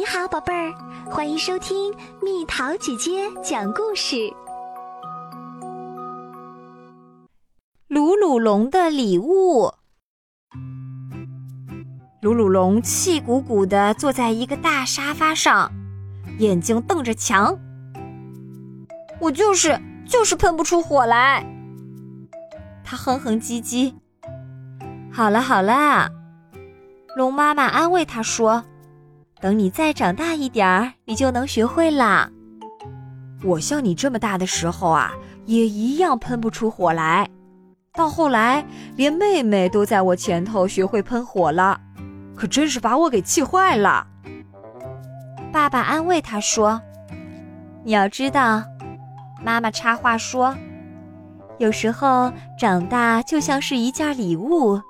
你好，宝贝儿，欢迎收听蜜桃姐姐讲故事。鲁鲁龙的礼物。鲁鲁龙气鼓鼓地坐在一个大沙发上，眼睛瞪着墙。我就是就是喷不出火来。他哼哼唧唧。好了好了，龙妈妈安慰他说。等你再长大一点儿，你就能学会啦。我像你这么大的时候啊，也一样喷不出火来。到后来，连妹妹都在我前头学会喷火了，可真是把我给气坏了。爸爸安慰他说：“你要知道，妈妈插话说，有时候长大就像是一件礼物，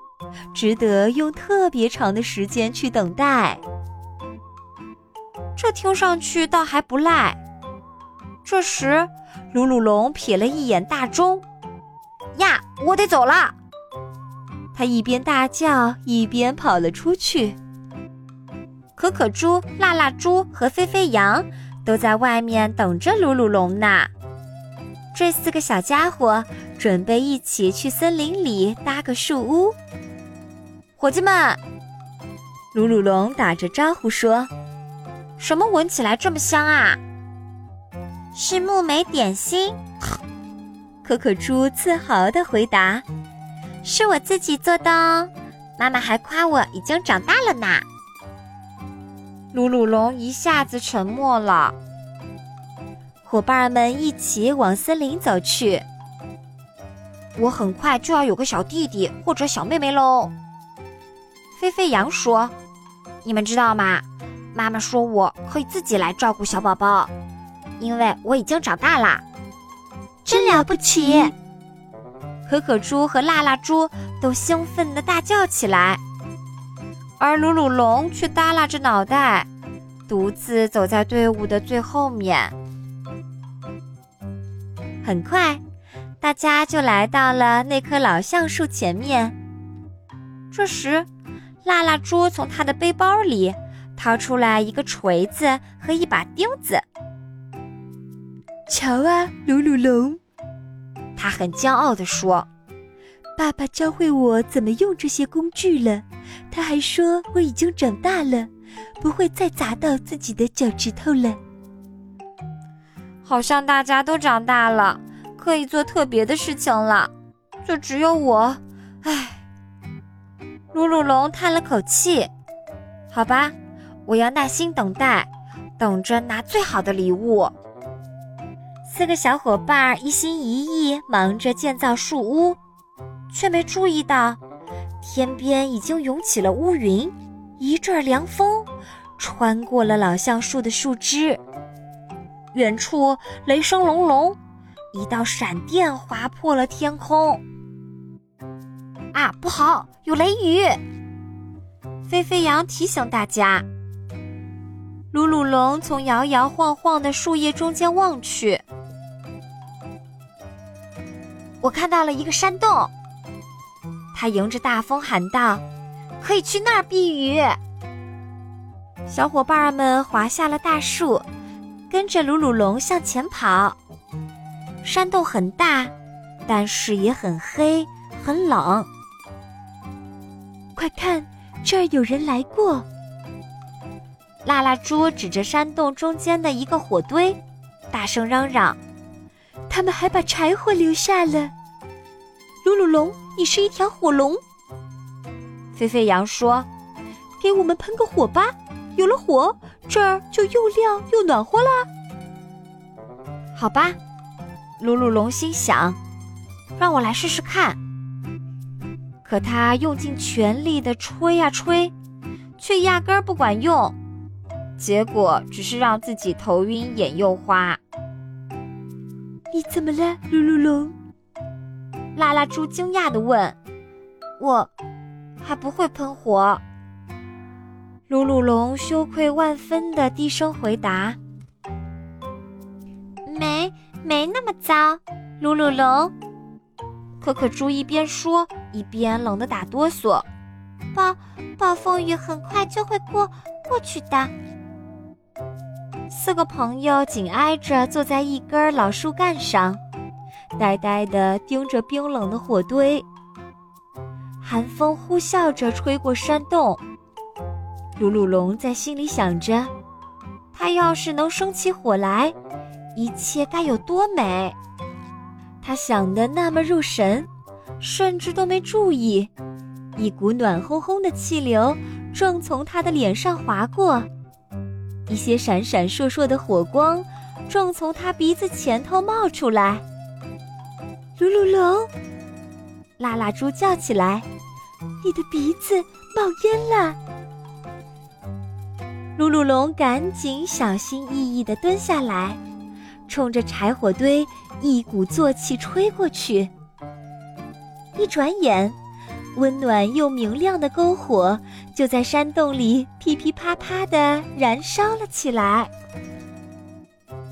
值得用特别长的时间去等待。”这听上去倒还不赖。这时，鲁鲁龙瞥了一眼大钟，呀，我得走了。他一边大叫，一边跑了出去。可可猪、辣辣猪和飞飞羊都在外面等着鲁鲁龙呢。这四个小家伙准备一起去森林里搭个树屋。伙计们，鲁鲁龙打着招呼说。什么闻起来这么香啊？是木莓点心。可可猪自豪地回答：“是我自己做的哦，妈妈还夸我已经长大了呢。”鲁鲁龙一下子沉默了。伙伴们一起往森林走去。我很快就要有个小弟弟或者小妹妹喽。飞飞羊说：“你们知道吗？”妈妈说：“我可以自己来照顾小宝宝，因为我已经长大啦，真了不起！”可可猪和辣辣猪都兴奋地大叫起来，而鲁鲁龙却耷拉着脑袋，独自走在队伍的最后面。很快，大家就来到了那棵老橡树前面。这时，辣辣猪从他的背包里。掏出来一个锤子和一把钉子。瞧啊，鲁鲁龙，他很骄傲地说：“爸爸教会我怎么用这些工具了。他还说我已经长大了，不会再砸到自己的脚趾头了。”好像大家都长大了，可以做特别的事情了，就只有我，唉。鲁鲁龙叹了口气：“好吧。”我要耐心等待，等着拿最好的礼物。四个小伙伴一心一意忙着建造树屋，却没注意到天边已经涌起了乌云，一阵凉风穿过了老橡树的树枝。远处雷声隆隆，一道闪电划破了天空。啊，不好，有雷雨！飞飞羊提醒大家。鲁鲁龙从摇摇晃晃的树叶中间望去，我看到了一个山洞。他迎着大风喊道：“可以去那儿避雨。”小伙伴们滑下了大树，跟着鲁鲁龙向前跑。山洞很大，但是也很黑，很冷。快看，这儿有人来过。辣辣猪指着山洞中间的一个火堆，大声嚷嚷：“他们还把柴火留下了。”鲁鲁龙，你是一条火龙。沸沸羊说：“给我们喷个火吧，有了火，这儿就又亮又暖和啦。”好吧，鲁鲁龙心想：“让我来试试看。”可他用尽全力的吹呀吹，却压根儿不管用。结果只是让自己头晕眼又花。你怎么了，鲁鲁龙？拉拉猪惊讶地问。我还不会喷火。鲁鲁龙羞愧万分的低声回答。没没那么糟，鲁鲁龙。可可猪一边说一边冷得打哆嗦。暴暴风雨很快就会过过去的。四个朋友紧挨着坐在一根老树干上，呆呆地盯着冰冷的火堆。寒风呼啸着吹过山洞，鲁鲁龙在心里想着：他要是能生起火来，一切该有多美！他想的那么入神，甚至都没注意，一股暖烘烘的气流正从他的脸上划过。一些闪闪烁烁的火光，正从他鼻子前头冒出来。鲁鲁龙，拉拉猪叫起来：“你的鼻子冒烟了！”鲁鲁龙赶紧小心翼翼地蹲下来，冲着柴火堆一鼓作气吹过去。一转眼。温暖又明亮的篝火就在山洞里噼噼啪啪地燃烧了起来。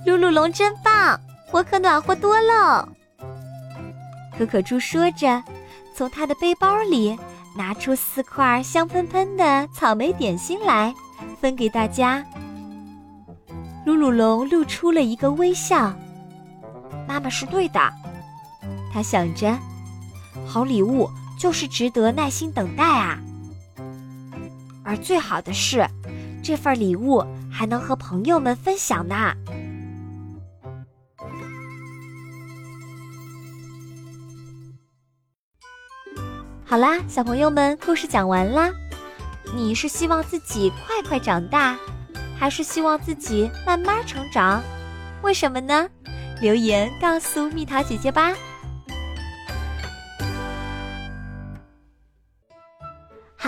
鲁鲁龙真棒，我可暖和多喽！可可猪说着，从他的背包里拿出四块香喷喷的草莓点心来，分给大家。鲁鲁龙露出了一个微笑。妈妈是对的，他想着，好礼物。就是值得耐心等待啊！而最好的是，这份礼物还能和朋友们分享呢。好啦，小朋友们，故事讲完啦。你是希望自己快快长大，还是希望自己慢慢成长？为什么呢？留言告诉蜜桃姐姐吧。